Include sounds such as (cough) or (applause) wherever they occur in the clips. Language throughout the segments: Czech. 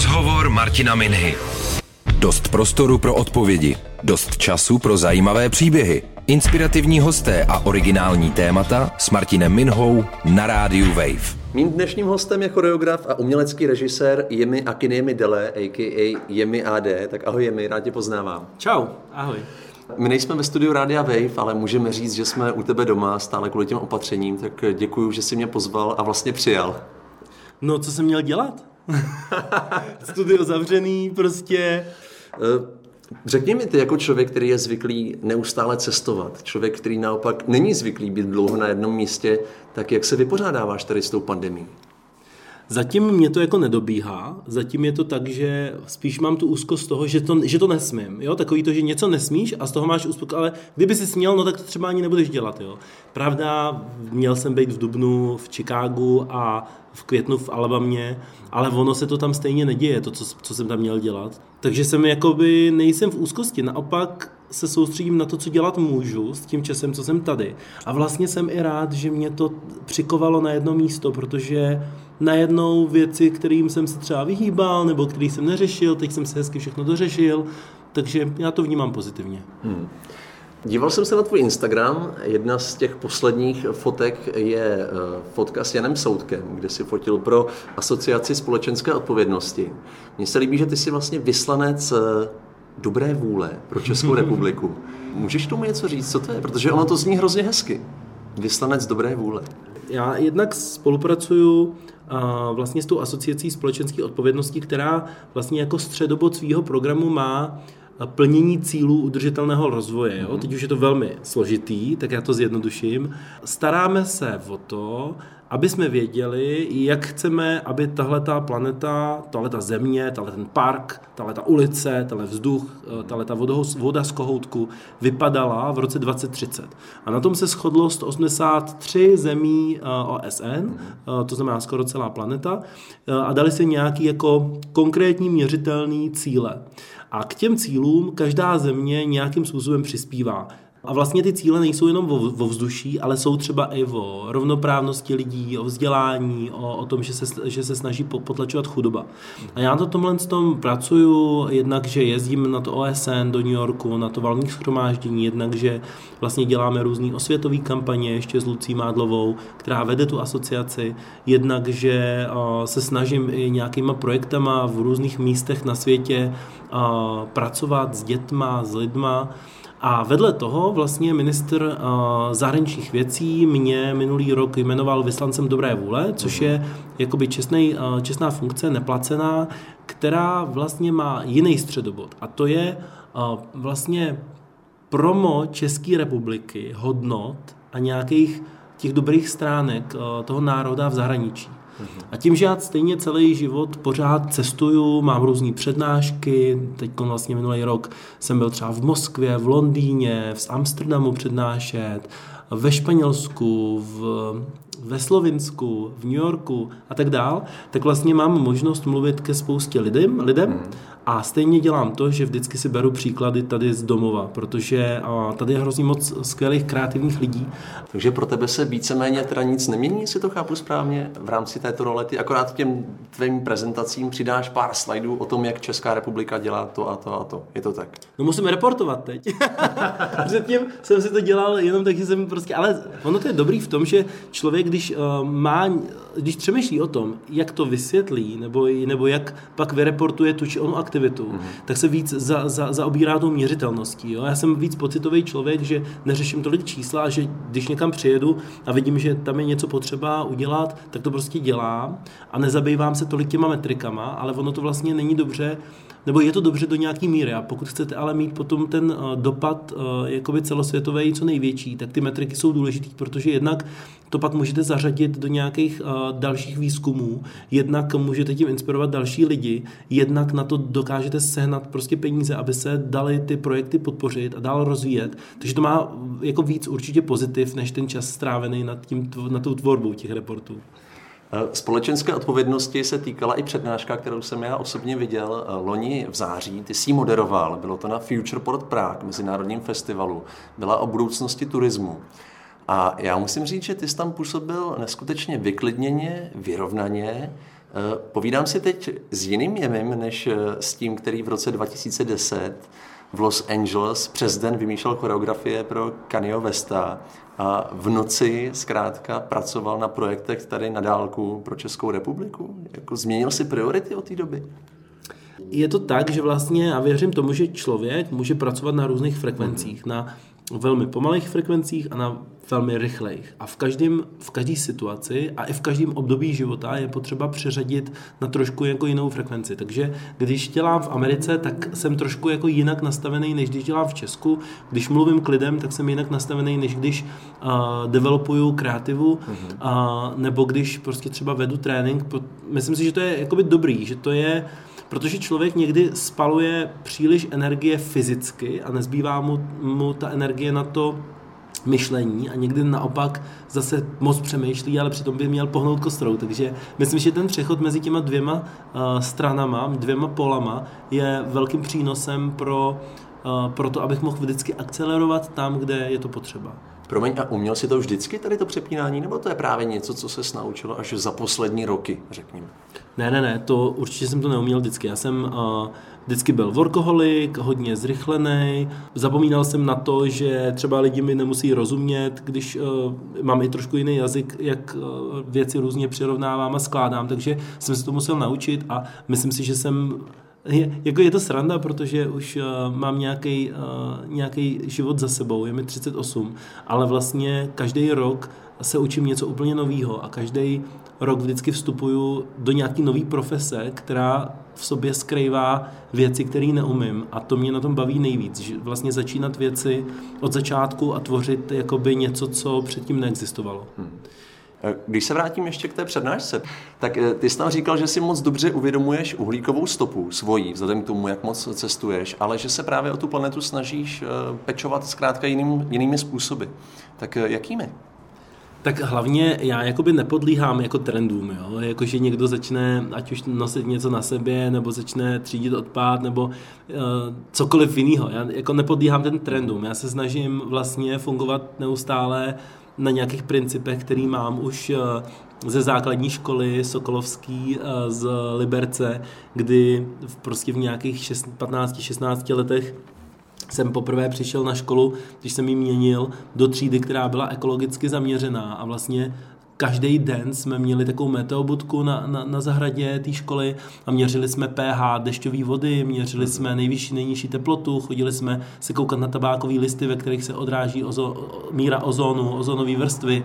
Rozhovor Martina Minhy. Dost prostoru pro odpovědi, dost času pro zajímavé příběhy, inspirativní hosté a originální témata s Martinem Minhou na rádiu Wave. Mým dnešním hostem je choreograf a umělecký režisér Jemi Akiniemi Dele, a.k.a. Jemi AD. Tak ahoj Jemi, rád tě poznávám. Čau, ahoj. My nejsme ve studiu Rádia Wave, ale můžeme říct, že jsme u tebe doma stále kvůli těm opatřením, tak děkuji, že jsi mě pozval a vlastně přijal. No, co jsem měl dělat? (laughs) Studio zavřený, prostě. Eh, řekni mi ty jako člověk, který je zvyklý neustále cestovat, člověk, který naopak není zvyklý být dlouho na jednom místě, tak jak se vypořádáváš tady s tou pandemí? Zatím mě to jako nedobíhá, zatím je to tak, že spíš mám tu úzkost z toho, že to, že to nesmím, jo, takový to, že něco nesmíš a z toho máš úzkost, ale kdyby si směl, no tak to třeba ani nebudeš dělat, jo. Pravda, měl jsem být v Dubnu, v Chicagu a v květnu v Alabamě, ale ono se to tam stejně neděje, to, co, co jsem tam měl dělat. Takže jsem jakoby, nejsem v úzkosti, naopak se soustředím na to, co dělat můžu s tím časem, co jsem tady. A vlastně jsem i rád, že mě to přikovalo na jedno místo, protože najednou věci, kterým jsem se třeba vyhýbal, nebo který jsem neřešil, teď jsem se hezky všechno dořešil, takže já to vnímám pozitivně. Hmm. Díval jsem se na tvůj Instagram. Jedna z těch posledních fotek je eh, fotka s Janem Soudkem, kde si fotil pro asociaci společenské odpovědnosti. Mně se líbí, že ty jsi vlastně vyslanec eh, dobré vůle pro Českou (laughs) republiku. Můžeš tomu něco říct, co to je? Protože ono to zní hrozně hezky. Vyslanec dobré vůle. Já jednak spolupracuju vlastně s tou asociací společenské odpovědnosti, která vlastně jako středobod svého programu má plnění cílů udržitelného rozvoje. Jo? Teď už je to velmi složitý, tak já to zjednoduším. Staráme se o to, aby jsme věděli, jak chceme, aby tahle ta planeta, tahle ta země, tahle ten park, tahle ta ulice, tahle vzduch, eh, tahle ta voda z kohoutku vypadala v roce 2030. A na tom se shodlo 183 zemí eh, OSN, eh, to znamená skoro celá planeta, a dali si nějaký jako konkrétní měřitelný cíle. A k těm cílům každá země nějakým způsobem přispívá. A vlastně ty cíle nejsou jenom o, vzduší, ale jsou třeba i o rovnoprávnosti lidí, o vzdělání, o, o tom, že se, že se snaží potlačovat chudoba. A já na tomhle tom pracuju, jednak, že jezdím na to OSN do New Yorku, na to valní schromáždění, jednak, že vlastně děláme různé osvětové kampaně ještě s Lucí Mádlovou, která vede tu asociaci, jednak, že se snažím i nějakýma projektama v různých místech na světě pracovat s dětma, s lidma, a vedle toho vlastně ministr uh, zahraničních věcí mě minulý rok jmenoval vyslancem dobré vůle, což je jakoby čestnej, uh, čestná funkce, neplacená, která vlastně má jiný středobod. A to je uh, vlastně promo České republiky, hodnot a nějakých těch dobrých stránek toho národa v zahraničí. A tím, že já stejně celý život pořád cestuju, mám různé přednášky, teď vlastně minulý rok jsem byl třeba v Moskvě, v Londýně, v Amsterdamu přednášet, ve Španělsku, v, ve Slovinsku, v New Yorku a tak dál, tak vlastně mám možnost mluvit ke spoustě lidem, lidem hmm. A stejně dělám to, že vždycky si beru příklady tady z domova, protože tady je hrozně moc skvělých kreativních lidí. Takže pro tebe se víceméně teda nic nemění, jestli to chápu správně, v rámci této role. Ty akorát těm tvým prezentacím přidáš pár slajdů o tom, jak Česká republika dělá to a to a to. Je to tak? No musíme reportovat teď. (laughs) Předtím jsem si to dělal jenom tak, že jsem prostě, ale ono to je dobrý v tom, že člověk, když uh, má, když přemýšlí o tom, jak to vysvětlí, nebo, nebo jak pak vyreportuje tu či onu aktivitu, mm-hmm. tak se víc za, za, zaobírá tou měřitelností. Jo? Já jsem víc pocitový člověk, že neřeším tolik čísla, že když někam přijedu a vidím, že tam je něco potřeba udělat, tak to prostě dělám a nezabývám se tolik těma metrikama, ale ono to vlastně není dobře nebo je to dobře do nějaký míry. A pokud chcete ale mít potom ten eh, dopad eh, jakoby celosvětový co největší, tak ty metriky jsou důležité, protože jednak to pak můžete zařadit do nějakých eh, dalších výzkumů, jednak můžete tím inspirovat další lidi, jednak na to dokážete sehnat prostě peníze, aby se dali ty projekty podpořit a dál rozvíjet. Takže to má jako víc určitě pozitiv, než ten čas strávený nad, tím, nad tou tvorbou těch reportů. Eh, společenské odpovědnosti se týkala i přednáška, kterou jsem já osobně viděl eh, loni v září. Ty jsi moderoval, bylo to na Futureport Prague, mezinárodním festivalu. Byla o budoucnosti turismu. A já musím říct, že ty jsi tam působil neskutečně vyklidněně, vyrovnaně. Povídám si teď s jiným jemem, než s tím, který v roce 2010 v Los Angeles přes den vymýšlel choreografie pro Kanye Westa a v noci zkrátka pracoval na projektech tady na dálku pro Českou republiku. Jako změnil si priority od té doby? Je to tak, že vlastně já věřím tomu, že člověk může pracovat na různých frekvencích, mm-hmm. na velmi pomalých frekvencích a na velmi rychlejch. A v každém, v každé situaci a i v každém období života je potřeba přeřadit na trošku jako jinou frekvenci. Takže když dělám v Americe, tak jsem trošku jako jinak nastavený, než když dělám v Česku. Když mluvím k lidem, tak jsem jinak nastavený, než když uh, developuju kreativu, uh, nebo když prostě třeba vedu trénink. Myslím si, že to je jakoby dobrý, že to je Protože člověk někdy spaluje příliš energie fyzicky a nezbývá mu, mu ta energie na to myšlení a někdy naopak zase moc přemýšlí, ale přitom by měl pohnout kostrou. Takže myslím, že ten přechod mezi těma dvěma uh, stranama, dvěma polama je velkým přínosem pro, uh, pro to, abych mohl vždycky akcelerovat tam, kde je to potřeba. Promiň, a uměl si to vždycky, tady to přepínání, nebo to je právě něco, co se naučilo až za poslední roky, řekněme? Ne, ne, ne, to určitě jsem to neuměl vždycky. Já jsem uh, vždycky byl workoholik, hodně zrychlený. Zapomínal jsem na to, že třeba lidi mi nemusí rozumět, když uh, mám i trošku jiný jazyk, jak uh, věci různě přirovnávám a skládám, takže jsem se to musel naučit a myslím si, že jsem je, jako je to sranda, protože už uh, mám nějaký uh, nějaký život za sebou, je mi 38, ale vlastně každý rok se učím něco úplně nového a každý rok vždycky vstupuju do nějaký nové profese, která v sobě skrývá věci, které neumím a to mě na tom baví nejvíc, že vlastně začínat věci od začátku a tvořit jakoby něco, co předtím neexistovalo. Hmm. Když se vrátím ještě k té přednášce, tak eh, ty jsi tam říkal, že si moc dobře uvědomuješ uhlíkovou stopu svojí, vzhledem k tomu, jak moc cestuješ, ale že se právě o tu planetu snažíš eh, pečovat zkrátka jiným, jinými způsoby. Tak eh, jakými? Tak hlavně já jakoby nepodlíhám jako trendům, jo? Jako, že někdo začne ať už nosit něco na sobě, nebo začne třídit odpad, nebo uh, cokoliv jiného. Já jako nepodlíhám ten trendům. Já se snažím vlastně fungovat neustále na nějakých principech, který mám už uh, ze základní školy Sokolovský uh, z Liberce, kdy v, prostě v nějakých 15-16 letech jsem poprvé přišel na školu, když jsem ji měnil, do třídy, která byla ekologicky zaměřená. A vlastně každý den jsme měli takovou meteobudku na, na, na zahradě té školy a měřili jsme pH dešťové vody, měřili jsme nejvyšší, nejnižší teplotu, chodili jsme se koukat na tabákové listy, ve kterých se odráží ozo, míra ozonu, ozonové vrstvy.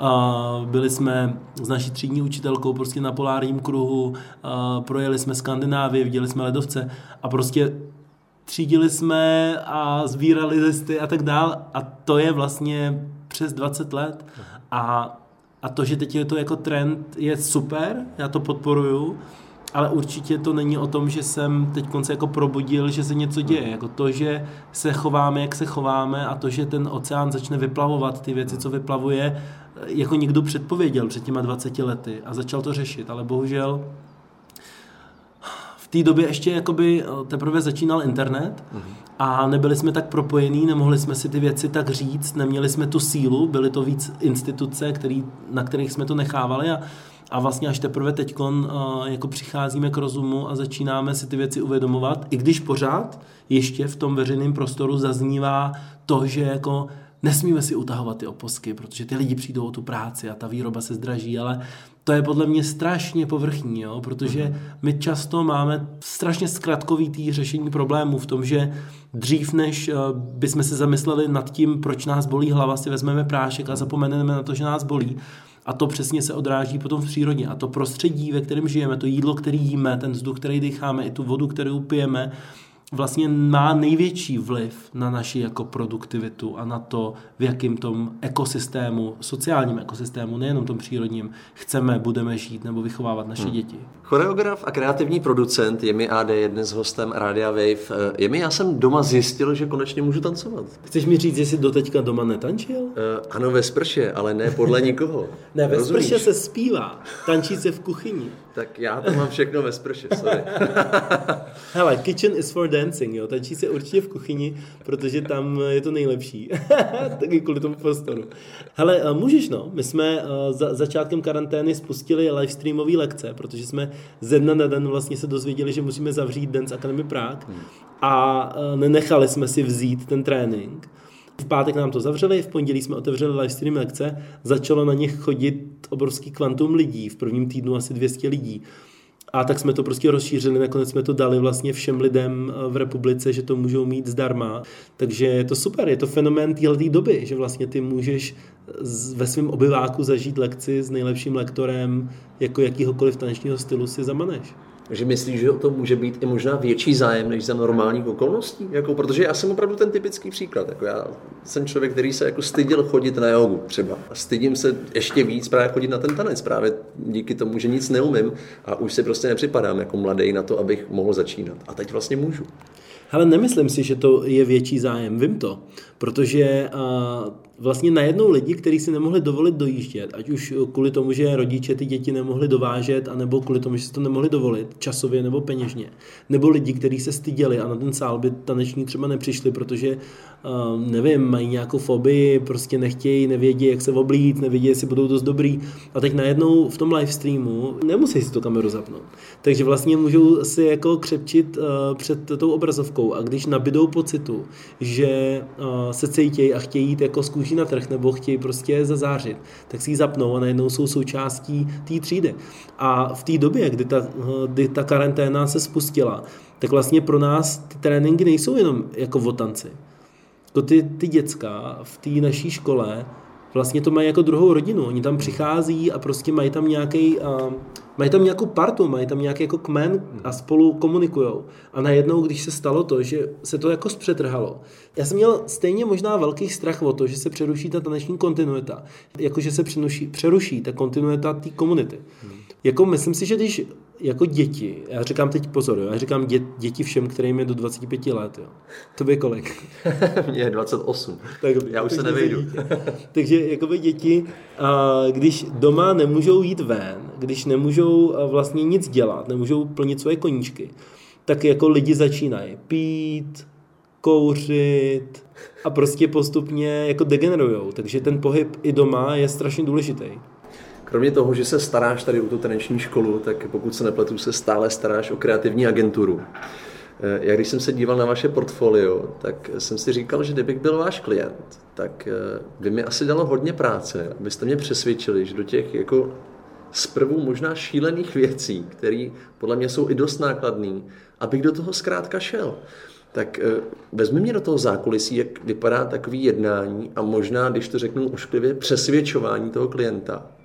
A byli jsme s naší třídní učitelkou prostě na polárním kruhu, a projeli jsme Skandinávii, viděli jsme ledovce a prostě třídili jsme a sbírali listy a tak dál. A to je vlastně přes 20 let. A, a to, že teď je to jako trend, je super, já to podporuju, ale určitě to není o tom, že jsem teď konce jako probudil, že se něco děje. Jako to, že se chováme, jak se chováme a to, že ten oceán začne vyplavovat ty věci, co vyplavuje, jako někdo předpověděl před těma 20 lety a začal to řešit, ale bohužel v té době ještě jakoby eh, teprve začínal internet a nebyli jsme tak propojení, nemohli jsme si ty věci tak říct, neměli jsme tu sílu, byly to víc instituce, který, na kterých jsme to nechávali a, a vlastně až teprve teď uh, jako přicházíme k rozumu a začínáme si ty věci uvědomovat, i když pořád ještě v tom veřejném prostoru zaznívá to, že jako nesmíme si utahovat ty oposky, protože ty lidi přijdou o tu práci a ta výroba se zdraží, ale to je podle mě strašně povrchní, jo? protože mhm. my často máme strašně zkratkovitý řešení problémů v tom, že dřív než uh, bychom se zamysleli nad tím, proč nás bolí hlava, si vezmeme prášek a zapomeneme na to, že nás bolí. A to přesně se odráží potom v přírodě. A to prostředí, ve kterém žijeme, to jídlo, který jíme, ten vzduch, který dýcháme, i tu vodu, kterou pijeme, vlastně má největší vliv na naši jako produktivitu a na to, v jakém tom ekosystému, sociálním ekosystému, nejenom tom přírodním, chceme, budeme žít nebo vychovávat naše hmm. děti. Choreograf a kreativní producent Jemi AD je dnes hostem Radia Wave. Eh, Jemi, já jsem doma zjistil, že konečně můžu tancovat. Chceš mi říct, jestli doteďka doma netančil? Uh, ano, ve sprše, ale ne podle nikoho. (laughs) ne, ve Rozumíš? sprše se zpívá, tančí se v kuchyni. Tak já to mám všechno ve sprše, sorry. (laughs) Hele, kitchen is for dancing, jo. Tančí se určitě v kuchyni, protože tam je to nejlepší. (laughs) Taky kvůli tomu prostoru. Hele, eh, můžeš no. My jsme eh, za začátkem karantény spustili livestreamové lekce, protože jsme ze dne na den vlastně se dozvěděli, že musíme zavřít Dance Academy Prague hmm. a eh, nenechali jsme si vzít ten trénink. V pátek nám to zavřeli, v pondělí jsme otevřeli livestream lekce, začalo na nich chodit obrovský kvantum lidí, v prvním týdnu asi 200 lidí. A tak jsme to prostě rozšířili, nakonec jsme to dali vlastně všem lidem eh, v republice, že to můžou mít zdarma. Takže je to super, je to fenomén téhle doby, že vlastně ty můžeš ve svém obyváku zažít lekci s nejlepším lektorem, jako jakýhokoliv tanečního stylu si zamaneš. Takže myslíš, že o to může být i možná větší zájem než za normálních okolností? Jako, protože já jsem opravdu ten typický příklad. Jako já jsem člověk, který se jako styděl chodit na jogu třeba. A stydím se ještě víc právě chodit na ten tanec. Právě díky tomu, že nic neumím a už si prostě nepřipadám jako mladý na to, abych mohl začínat. A teď vlastně můžu. Ale nemyslím si, že to je větší zájem. Vím to. Protože vlastně najednou lidi, kteří si nemohli dovolit dojíždět, ať už kvůli tomu, že rodiče ty děti nemohli dovážet, anebo kvůli tomu, že si to nemohli dovolit, časově nebo peněžně, nebo lidi, kteří se styděli a na ten sál by taneční třeba nepřišli, protože, nevím, mají nějakou fobii, prostě nechtějí, nevědí, jak se oblít, nevědí, jestli budou dost dobrý. A teď najednou v tom live streamu nemusí si tu kameru zapnout. Takže vlastně můžou si jako křepčit před tou obrazovkou a když nabidou pocitu, že se cítějí a chtějí jít jako zkušit na trh nebo chtějí prostě zazářit, tak si ji zapnou a najednou jsou součástí té třídy. A v té době, kdy ta, kdy ta karanténa se spustila, tak vlastně pro nás ty tréninky nejsou jenom jako o tanci. To ty, ty děcka v té naší škole vlastně to mají jako druhou rodinu. Oni tam přichází a prostě mají tam nějaký, uh, mají tam nějakou partu, mají tam nějaký jako kmen a spolu komunikují. A najednou, když se stalo to, že se to jako zpřetrhalo. Já jsem měl stejně možná velký strach o to, že se přeruší ta taneční kontinuita. Jako, že se přeruší, přeruší ta kontinuita té komunity. Hmm. Jako myslím si, že když jako děti, já říkám teď pozor, já říkám dě, děti všem, kterým je do 25 let, jo. To by kolik? (laughs) Mně je 28. Tak, já už se nevejdu. Takže jakoby děti, když doma nemůžou jít ven, když nemůžou vlastně nic dělat, nemůžou plnit svoje koníčky, tak jako lidi začínají pít, kouřit a prostě postupně jako degenerujou. Takže ten pohyb i doma je strašně důležitý. Kromě toho, že se staráš tady o tu taneční školu, tak pokud se nepletu, se stále staráš o kreativní agenturu. Eh, já když jsem se díval na vaše portfolio, tak jsem si říkal, že kdybych byl váš klient, tak eh, by mi asi dalo hodně práce, abyste mě přesvědčili, že do těch jako zprvu možná šílených věcí, které podle mě jsou i dost nákladné, abych do toho zkrátka šel. Tak eh, vezmi mě do toho zákulisí, jak vypadá takový jednání a možná, když to řeknu ošklivě, přesvědčování toho klienta.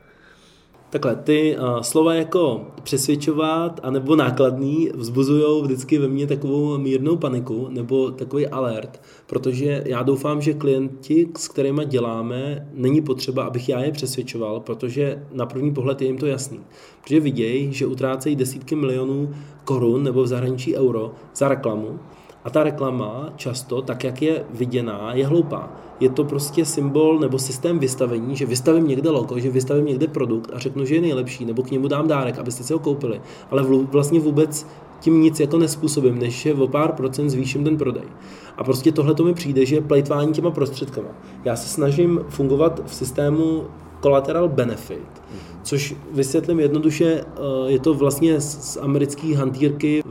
Takhle, ty uh, slova jako přesvědčovat anebo nákladný vzbuzují vždycky ve mně takovou mírnou paniku nebo takový alert, protože já doufám, že klienti, s kterými děláme, není potřeba, abych já je přesvědčoval, protože na první pohled je jim to jasný. Protože vidějí, že utrácejí desítky milionů korun nebo v zahraničí euro za reklamu a ta reklama často, tak jak je viděná, je hloupá. Je to prostě symbol nebo systém vystavení, že vystavím někde logo, že vystavím někde produkt a řeknu, že je nejlepší, nebo k němu dám dárek, abyste si ho koupili. Ale vlastně vůbec tím nic jako nespůsobím, než je o pár procent zvýším ten prodej. A prostě tohle to mi přijde, že je plejtvání těma prostředkama. Já se snažím fungovat v systému collateral benefit, což vysvětlím jednoduše, eh, je to vlastně z americké hantýrky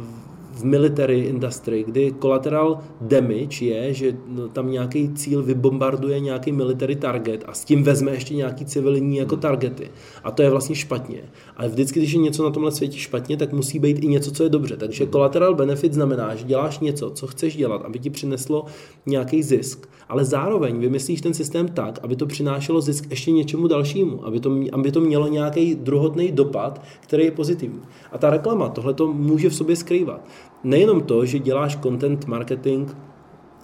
v military industry, kdy collateral damage je, že no, tam nějaký cíl vybombarduje nějaký military target a s tím vezme ještě nějaký civilní jako targety. A to je vlastně špatně. Ale vždycky, když je něco na tomhle světě špatně, tak musí být i něco, co je dobře. Takže collateral benefit znamená, že děláš něco, co chceš dělat, aby ti přineslo nějaký zisk. Ale zároveň vymyslíš ten systém tak, aby to přinášelo zisk ještě něčemu dalšímu, aby to, aby to mělo nějaký druhotný dopad, který je pozitivní. A ta reklama tohle to může v sobě skrývat. Nejenom to, že děláš content marketing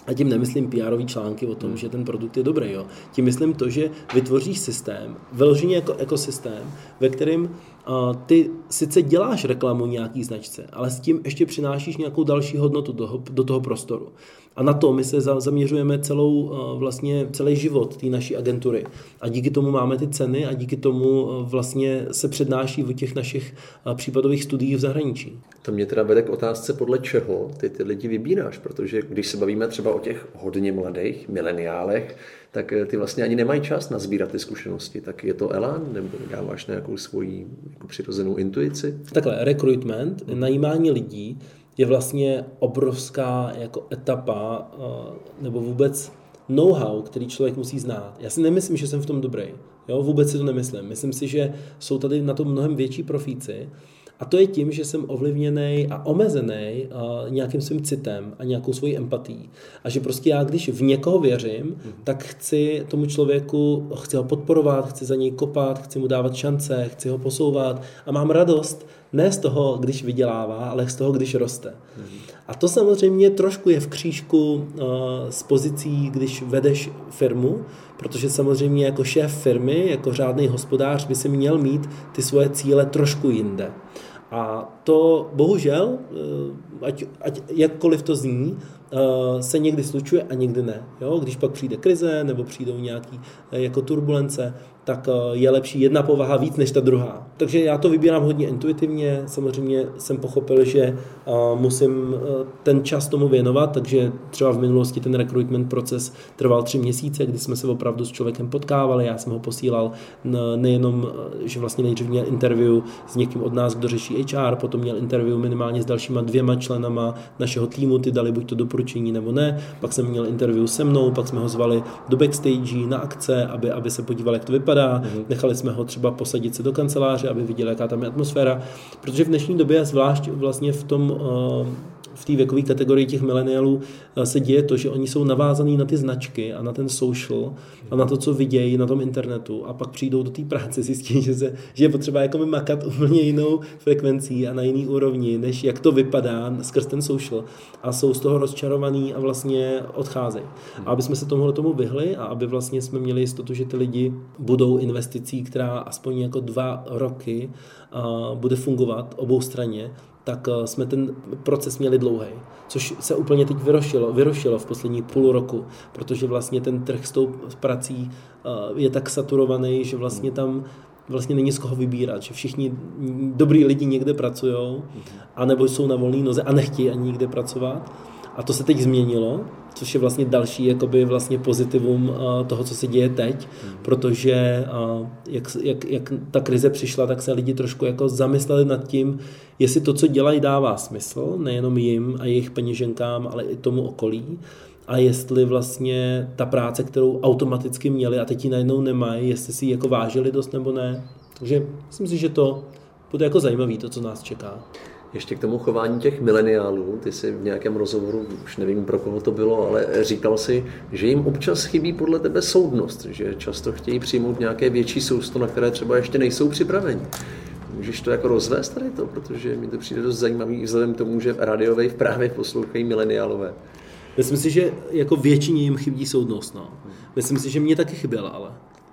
a tím nemyslím pr články o tom, hmm. že ten produkt je dobrý. Jo. Tím myslím to, že vytvoříš systém, vyloženě jako ekosystém, ve kterém uh, ty sice děláš reklamu nějaký značce, ale s tím ještě přinášíš nějakou další hodnotu do, do toho prostoru. A na to my se zaměřujeme celou, eh, vlastně celý život té naší agentury. A díky tomu máme ty ceny a díky tomu eh, vlastně se přednáší v těch našich eh, případových studiích v zahraničí. To mě teda vede k otázce, podle čeho ty ty lidi vybíráš, protože když se bavíme třeba o těch hodně mladých mileniálech, tak ty vlastně ani nemají čas na sbírat ty zkušenosti. Tak je to elán, nebo dáváš nějakou svoji jako přirozenou intuici? Takhle, recruitment, najímání lidí, je vlastně obrovská jako etapa eh, nebo vůbec know-how, který člověk musí znát. Já si nemyslím, že jsem v tom dobrý. Jo, vůbec si to nemyslím. Myslím si, že jsou tady na to mnohem větší profíci a to je tím, že jsem ovlivněný a omezený uh, nějakým svým citem a nějakou svojí empatí. A že prostě já, když v někoho věřím, mm. tak chci tomu člověku, chci ho podporovat, chci za něj kopat, chci mu dávat šance, chci ho posouvat a mám radost ne z toho, když vydělává, ale z toho, když roste. Mm. A to samozřejmě trošku je v křížku uh, s pozicí, když vedeš firmu, protože samozřejmě jako šéf firmy, jako řádný hospodář by si měl mít ty svoje cíle trošku jinde. A to bohužel, eh, ať, ať jakkoliv to zní, eh, se někdy slučuje a někdy ne. Jo? Když pak přijde krize nebo přijdou nějaké eh, jako turbulence, tak eh, je lepší jedna povaha víc než ta druhá. Takže já to vybírám hodně intuitivně, samozřejmě jsem pochopil, že eh, musím eh, ten čas tomu věnovat, takže třeba v minulosti ten recruitment proces trval tři měsíce, kdy jsme se opravdu s člověkem potkávali, já jsem ho posílal nejenom, že vlastně nejdřív měl interview s někým od nás, kdo řeší HR, potom měl interview minimálně s dalšíma dvěma členama našeho týmu, ty dali buď to doporučení nebo ne, pak jsem měl interview se mnou, pak jsme ho zvali do backstage na akce, aby, aby se podíval, jak to vypadá, mm-hmm. nechali jsme ho třeba posadit se do kanceláře, aby viděli, jaká tam je atmosféra, protože v dnešní době, zvlášť vlastně v tom uh, v té věkové kategorii těch milenialů eh, se děje to, že oni jsou navázaní na ty značky a na ten social a na to, co vidějí na tom internetu a pak přijdou do té práce, zjistí, že, se, že je potřeba jako makat úplně jinou frekvencí a na jiný úrovni, než jak to vypadá skrz ten social a jsou z toho rozčarovaný a vlastně odcházejí. A aby jsme se tomuhle tomu vyhli a aby vlastně jsme měli jistotu, že ty lidi budou investicí, která aspoň jako dva roky bude fungovat obou straně, tak eh, jsme ten proces měli dlouhý, což se úplně teď vyrošilo, vyrošilo v poslední půl roku, protože vlastně ten trh s tou prací eh, je tak saturovaný, že vlastně tam vlastně není z koho vybírat, že všichni dobrý lidi někde pracují, anebo jsou na volné noze a nechtějí ani nikde pracovat. A to se teď změnilo, což je vlastně další jakoby vlastně pozitivum eh, toho, co se děje teď, protože jak, jak, jak ta krize přišla, tak se lidi trošku jako zamysleli nad tím, jestli to, co dělají, dává smysl, nejenom jim a jejich peněženkám, ale i tomu okolí a jestli vlastně ta práce, kterou automaticky měli a teď ji najednou nemají, jestli si ji jako vážili dost nebo ne. Takže myslím si, že to bude jako zajímavý, to, co nás čeká. Ještě k tomu chování těch mileniálů, ty si v nějakém rozhovoru, už nevím pro koho to bylo, ale říkal si, že jim občas chybí podle tebe soudnost, že často chtějí přijmout nějaké větší sousto, na které třeba ještě nejsou připraveni. Můžeš to jako rozvést tady to, protože mi to přijde dost zajímavý vzhledem k tomu, že v rádiové právě poslouchají mileniálové. Myslím si, že jako většině jim chybí soudnost. No. Myslím si, že mě taky chyběla, ale.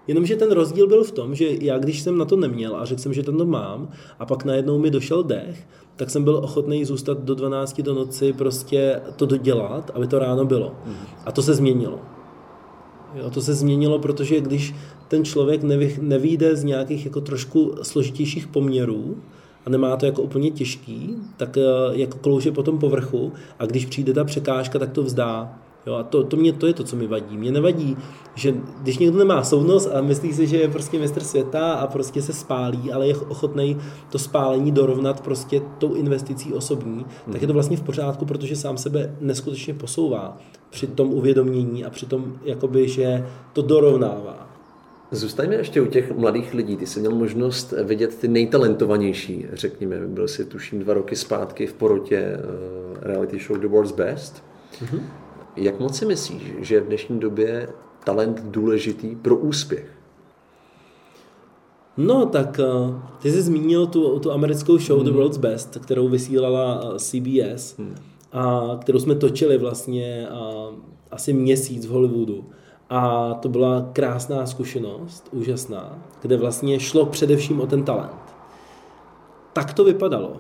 Jenomže ten rozdíl byl v tom, že já když jsem na to neměl a řekl jsem, že to mám a pak najednou mi došel dech, tak jsem byl ochotný zůstat do 12 do noci prostě to dodělat, aby to ráno bylo. A to se změnilo. Jo, to se změnilo, protože když ten člověk nevy, nevíde z nějakých jako trošku složitějších poměrů a nemá to jako úplně těžký, tak eh, jako klouže po tom povrchu a když přijde ta překážka, tak to vzdá. Jo, a to, to, mě, to je to, co mi vadí. Mě nevadí, že když někdo nemá soudnost a myslí si, že je prostě mistr světa a prostě se spálí, ale je ochotný to spálení dorovnat prostě tou investicí osobní, hmm. tak je to vlastně v pořádku, protože sám sebe neskutečně posouvá při tom uvědomění a při tom, jakoby, že to dorovnává. Zůstaňme ještě u těch mladých lidí. Ty jsi měl možnost vidět ty nejtalentovanější, řekněme. Byl si tuším dva roky zpátky v porotě uh, reality show The World's Best. Mm-hmm. Jak moc si myslíš, že je v dnešní době talent důležitý pro úspěch? No, tak uh, ty jsi zmínil tu, tu americkou show hmm. The World's Best, kterou vysílala uh, CBS hmm. a kterou jsme točili vlastně a, asi měsíc v Hollywoodu. A to byla krásná zkušenost, úžasná, kde vlastně šlo především o ten talent. Tak to vypadalo.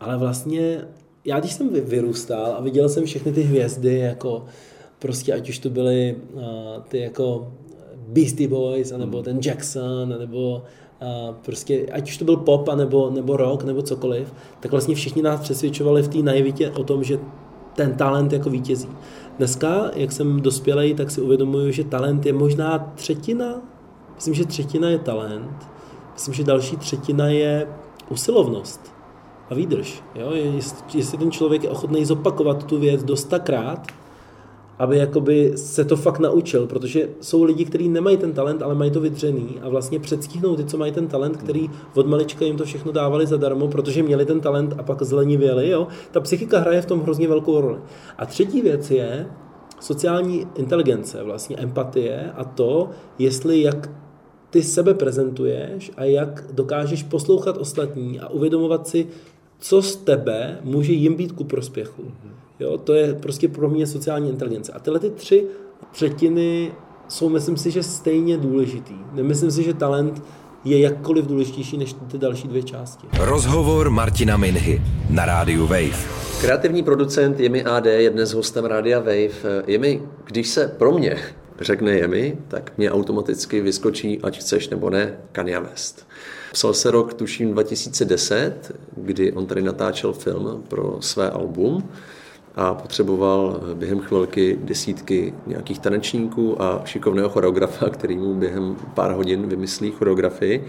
Ale vlastně já když jsem vyrůstal a viděl jsem všechny ty hvězdy, jako prostě ať už to byly uh, ty jako Beastie Boys, anebo hmm. ten Jackson, nebo uh, prostě, ať už to byl pop, nebo, nebo rock, nebo cokoliv, tak vlastně všichni nás přesvědčovali v té naivitě o tom, že ten talent jako vítězí. Dneska, jak jsem dospělý, tak si uvědomuju, že talent je možná třetina, myslím, že třetina je talent, myslím, že další třetina je usilovnost a výdrž. Jo? Jestli ten člověk je ochotný zopakovat tu věc dostakrát, aby jakoby se to fakt naučil, protože jsou lidi, kteří nemají ten talent, ale mají to vydřený a vlastně předstihnou ty, co mají ten talent, který od malička jim to všechno dávali zadarmo, protože měli ten talent a pak zlenivěli, jo. Ta psychika hraje v tom hrozně velkou roli. A třetí věc je sociální inteligence, vlastně empatie a to, jestli jak ty sebe prezentuješ a jak dokážeš poslouchat ostatní a uvědomovat si, co z tebe může jim být ku prospěchu. Jo, to je prostě pro mě sociální inteligence. A tyhle ty tři třetiny jsou, myslím si, že stejně důležitý. Nemyslím si, že talent je jakkoliv důležitější než ty další dvě části. Rozhovor Martina Minhy na rádiu Wave. Kreativní producent Jimmy AD je dnes hostem Rádia Wave. Jimmy, když se pro mě řekne Jimmy, tak mě automaticky vyskočí, ať chceš nebo ne, Kanye West. Psal se rok, tuším, 2010, kdy on tady natáčel film pro své album a potřeboval během chvilky desítky nějakých tanečníků a šikovného choreografa, který mu během pár hodin vymyslí choreografii.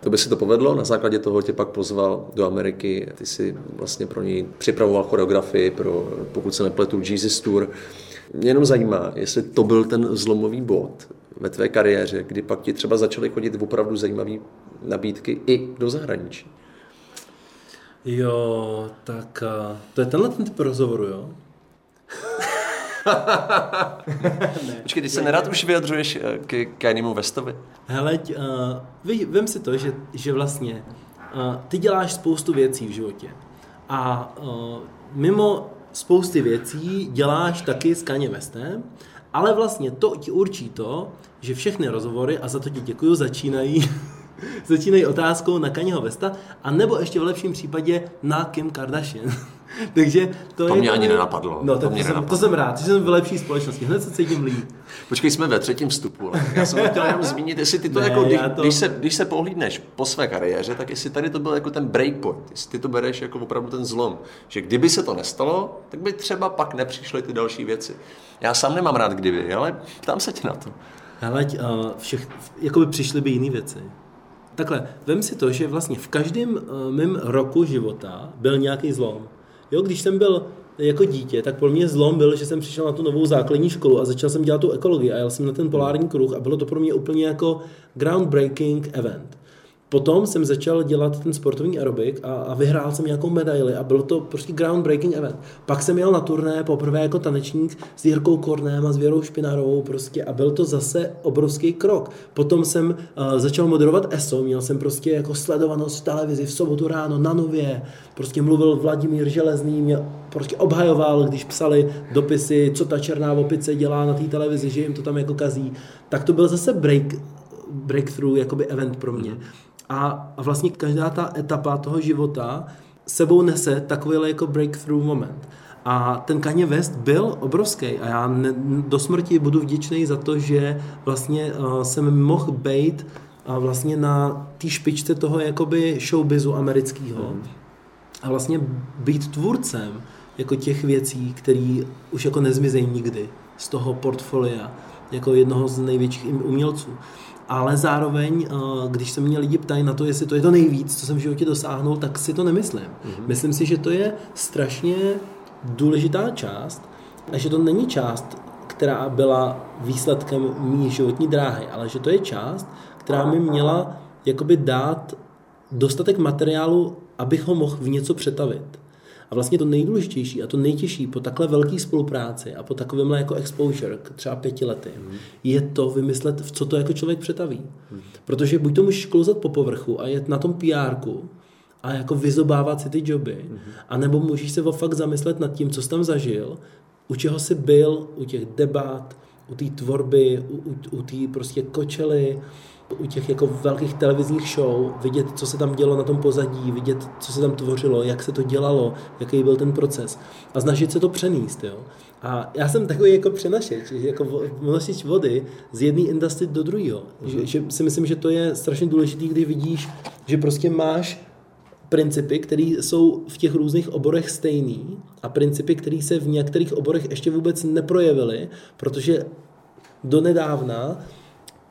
To by se to povedlo, na základě toho tě pak pozval do Ameriky, ty si vlastně pro něj připravoval choreografii pro, pokud se nepletu, Jesus Tour. Mě jenom zajímá, jestli to byl ten zlomový bod ve tvé kariéře, kdy pak ti třeba začaly chodit opravdu zajímavé nabídky i do zahraničí. Jo, tak uh, to je tenhle ten typ rozhovoru, jo? (laughs) Počkej, ty se nerad už vyjadřuješ eh, k Kanymu Westovi? Hele, uh, vím si to, že, že vlastně uh, ty děláš spoustu věcí v životě a uh, mimo spousty věcí děláš taky s Kanye Westem, ale vlastně to ti určí to, že všechny rozhovory, a za to ti děkuju, začínají (laughs) začínají otázkou na Kanyeho Vesta, a nebo ještě v lepším případě na Kim Kardashian. (laughs) (laughs) Takže to, to je mě ani nenapadlo. No, tak to, to, jsem, to jsem rád, že jsem v lepší společnosti, hned se cítím líp. Počkej, jsme ve třetím vstupu. Já jsem chtěl jenom (laughs) zmínit, jestli ty to ne, jako, když, to... když, se, když se pohlídneš po své kariéře, tak jestli tady to byl jako ten breakpoint, jestli ty to bereš jako opravdu ten zlom, že kdyby se to nestalo, tak by třeba pak nepřišly ty další věci. Já sám nemám rád kdyby, ale ptám se tě na to. Ale uh, všech, jako by přišly by jiné věci. Takhle, vem si to, že vlastně v každém uh, mém roku života byl nějaký zlom. Jo, když jsem byl jako dítě, tak pro mě zlom byl, že jsem přišel na tu novou základní školu a začal jsem dělat tu ekologii a jel jsem na ten polární kruh a bylo to pro mě úplně jako groundbreaking event. Potom jsem začal dělat ten sportovní aerobik a, a vyhrál jsem nějakou medaili a bylo to prostě groundbreaking event. Pak jsem jel na turné poprvé jako tanečník s Jirkou Kornem a s Věrou Špinarovou prostě a byl to zase obrovský krok. Potom jsem uh, začal moderovat ESO, měl jsem prostě jako sledovanost v televizi v sobotu ráno na Nově, prostě mluvil Vladimír Železný, mě prostě obhajoval, když psali dopisy, co ta černá opice dělá na té televizi, že jim to tam jako kazí. Tak to byl zase break, breakthrough, jakoby event pro mě. A, a vlastně každá ta etapa toho života sebou nese takový jako breakthrough moment. A ten Kanye West byl obrovský a já ne, do smrti budu vděčný za to, že vlastně uh, jsem mohl být uh, vlastně na té špičce toho jakoby showbizu amerického mm. a vlastně být tvůrcem jako těch věcí, které už jako nezmizejí nikdy z toho portfolia jako jednoho z největších umělců ale zároveň, eh, když se mě lidi ptají na to, jestli to je to nejvíc, co jsem v životě dosáhnul, tak si to nemyslím. Mm-hmm. Myslím si, že to je strašně důležitá část a že to není část, která byla výsledkem mý životní dráhy, ale že to je část, která mi měla jakoby dát dostatek materiálu, abych ho mohl v něco přetavit. A vlastně to nejdůležitější a to nejtěžší po takhle velké spolupráci a po takovémhle jako exposure, třeba pěti lety, mm. je to vymyslet, v co to jako člověk přetaví. Mm. Protože buď to můžeš klouzat po povrchu a jet na tom pr a jako vyzobávat si ty joby, mm. anebo můžeš se fakt zamyslet nad tím, co jsi tam zažil, u čeho jsi byl, u těch debat, u té tvorby, u, u, u té prostě kočely, u těch jako velkých televizních show, vidět, co se tam dělo na tom pozadí, vidět, co se tam tvořilo, jak se to dělalo, jaký byl ten proces a snažit se to přenést. Jo? A já jsem takový jako přenašeč, jako nosič vody z jedné industry do druhého. Mm-hmm. Že, že si myslím, že to je strašně důležité, kdy vidíš, že prostě máš principy, které jsou v těch různých oborech stejný a principy, které se v některých oborech ještě vůbec neprojevily, protože donedávna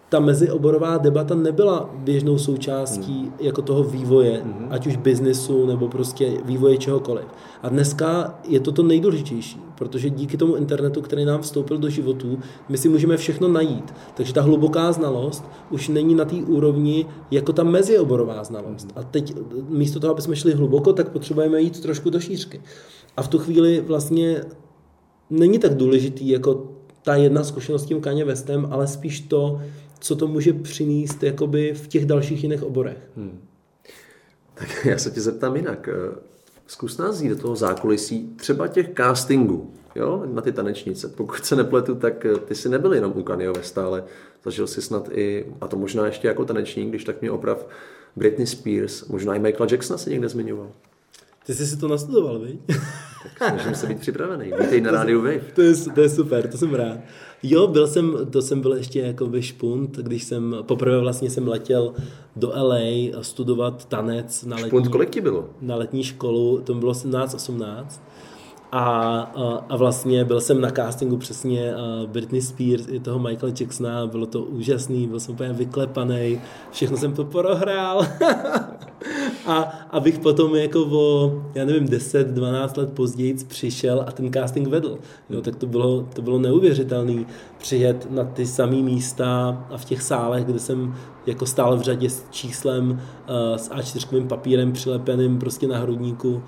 ta mezioborová debata nebyla běžnou součástí hmm. jako toho vývoje, hmm. ať už biznesu nebo prostě vývoje čehokoliv. A dneska je to to nejdůležitější, protože díky tomu internetu, který nám vstoupil do životů, my si můžeme všechno najít. Takže ta hluboká znalost už není na té úrovni jako ta mezioborová znalost. A teď místo toho, aby jsme šli hluboko, tak potřebujeme jít trošku do šířky. A v tu chvíli vlastně není tak důležitý jako ta jedna zkušenost s tím Kanye Westem, ale spíš to, co to může přinést jakoby v těch dalších jiných oborech. Hmm. Tak (laughs) já se tě zeptám jinak. Zkus nás do toho zákulisí třeba těch castingů jo, na ty tanečnice. Pokud se nepletu, tak ty si nebyl jenom u Kanye Westa, ale zažil si snad i, a to možná ještě jako tanečník, když tak mě oprav, Britney Spears, možná i Michael Jacksona se někde zmiňoval. Ty jsi si to nastudoval, viď? Snažím se být připravený. Vítej na rádiu Wave. To je, to je super, to jsem rád. Jo, byl jsem, to jsem byl ještě jako by špunt, když jsem, poprvé vlastně jsem letěl do LA studovat tanec na letní, špunt, kolik ti bylo? Na letní školu, to bylo 17-18. A, a, a vlastně byl jsem na castingu přesně Britney Spears i toho Michaela Jacksona, bylo to úžasný, byl jsem úplně vyklepaný, všechno jsem to porohrál. (laughs) a abych potom jako o, já nevím, 10-12 let později přišel a ten casting vedl. Jo, tak to bylo, to bylo neuvěřitelné přijet na ty samé místa a v těch sálech, kde jsem jako stál v řadě s číslem s A4 papírem přilepeným prostě na hrudníku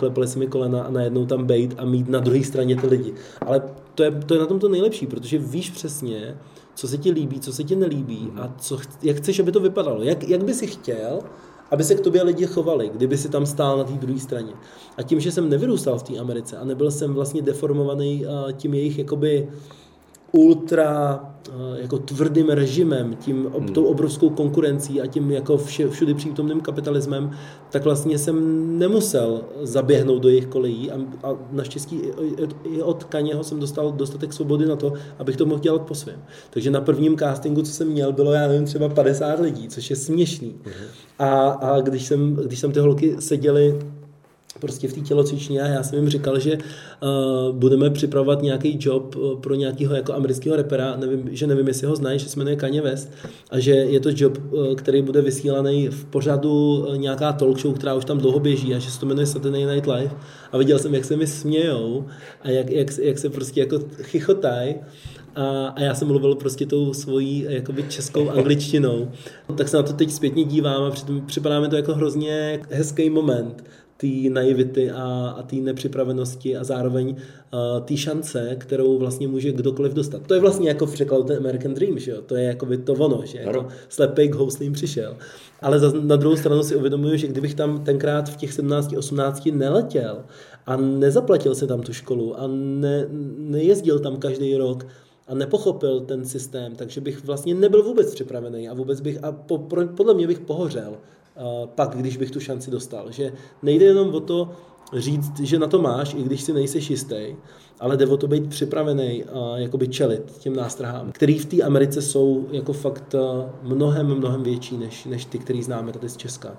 klepali se mi kolena a najednou tam bejt a mít na druhé straně ty lidi. Ale to je, to je na tom to nejlepší, protože víš přesně, co se ti líbí, co se ti nelíbí a co, jak chceš, aby to vypadalo. Jak, jak by si chtěl, aby se k tobě lidi chovali, kdyby si tam stál na té druhé straně. A tím, že jsem nevyrůstal v té Americe a nebyl jsem vlastně deformovaný tím jejich jakoby ultra eh, jako tvrdým režimem, tím hmm. tou obrovskou konkurencí a tím jako vše, všudy přítomným kapitalismem, tak vlastně jsem nemusel zaběhnout do jejich kolejí a, a naštěstí i, i od Kaněho jsem dostal dostatek svobody na to, abych to mohl dělat po svém. Takže na prvním castingu, co jsem měl, bylo já nevím třeba 50 lidí, což je směšný. Hmm. A, a když, jsem, když jsem ty holky seděly prostě v té tělocvičně a já jsem jim říkal, že uh, budeme připravovat nějaký job eh, pro nějakého jako amerického repera, nevím, že nevím, jestli ho znají, že se jmenuje Kanye West a že je to job, uh, který bude vysílaný v pořadu nějaká talk show, která už tam dlouho běží a že se to jmenuje Saturday Night Live. A viděl jsem, jak se mi smějou a jak, jak, jak se prostě jako chichotají a, a já jsem mluvil prostě tou svojí jakoby českou angličtinou. Tak se na to teď zpětně dívám a připadá mi to jako hrozně hezký moment té naivity a, a té nepřipravenosti a zároveň uh, té šance, kterou vlastně může kdokoliv dostat. To je vlastně jako v překladu ten American Dream, že jo? To je jako by to ono, že jako slepej k houslím přišel. Ale za, na druhou stranu si uvědomuju, že kdybych tam tenkrát v těch 17-18 neletěl a nezaplatil si tam tu školu a ne, nejezdil tam každý rok, a nepochopil ten systém, takže bych vlastně nebyl vůbec připravený a vůbec bych, a po, podle mě bych pohořel pak, když bych tu šanci dostal. Že nejde jenom o to říct, že na to máš, i když si nejseš jistý, ale jde o to být připravený jakoby čelit těm nástrahám, který v té Americe jsou jako fakt mnohem, mnohem větší než, než ty, který známe tady z Česka.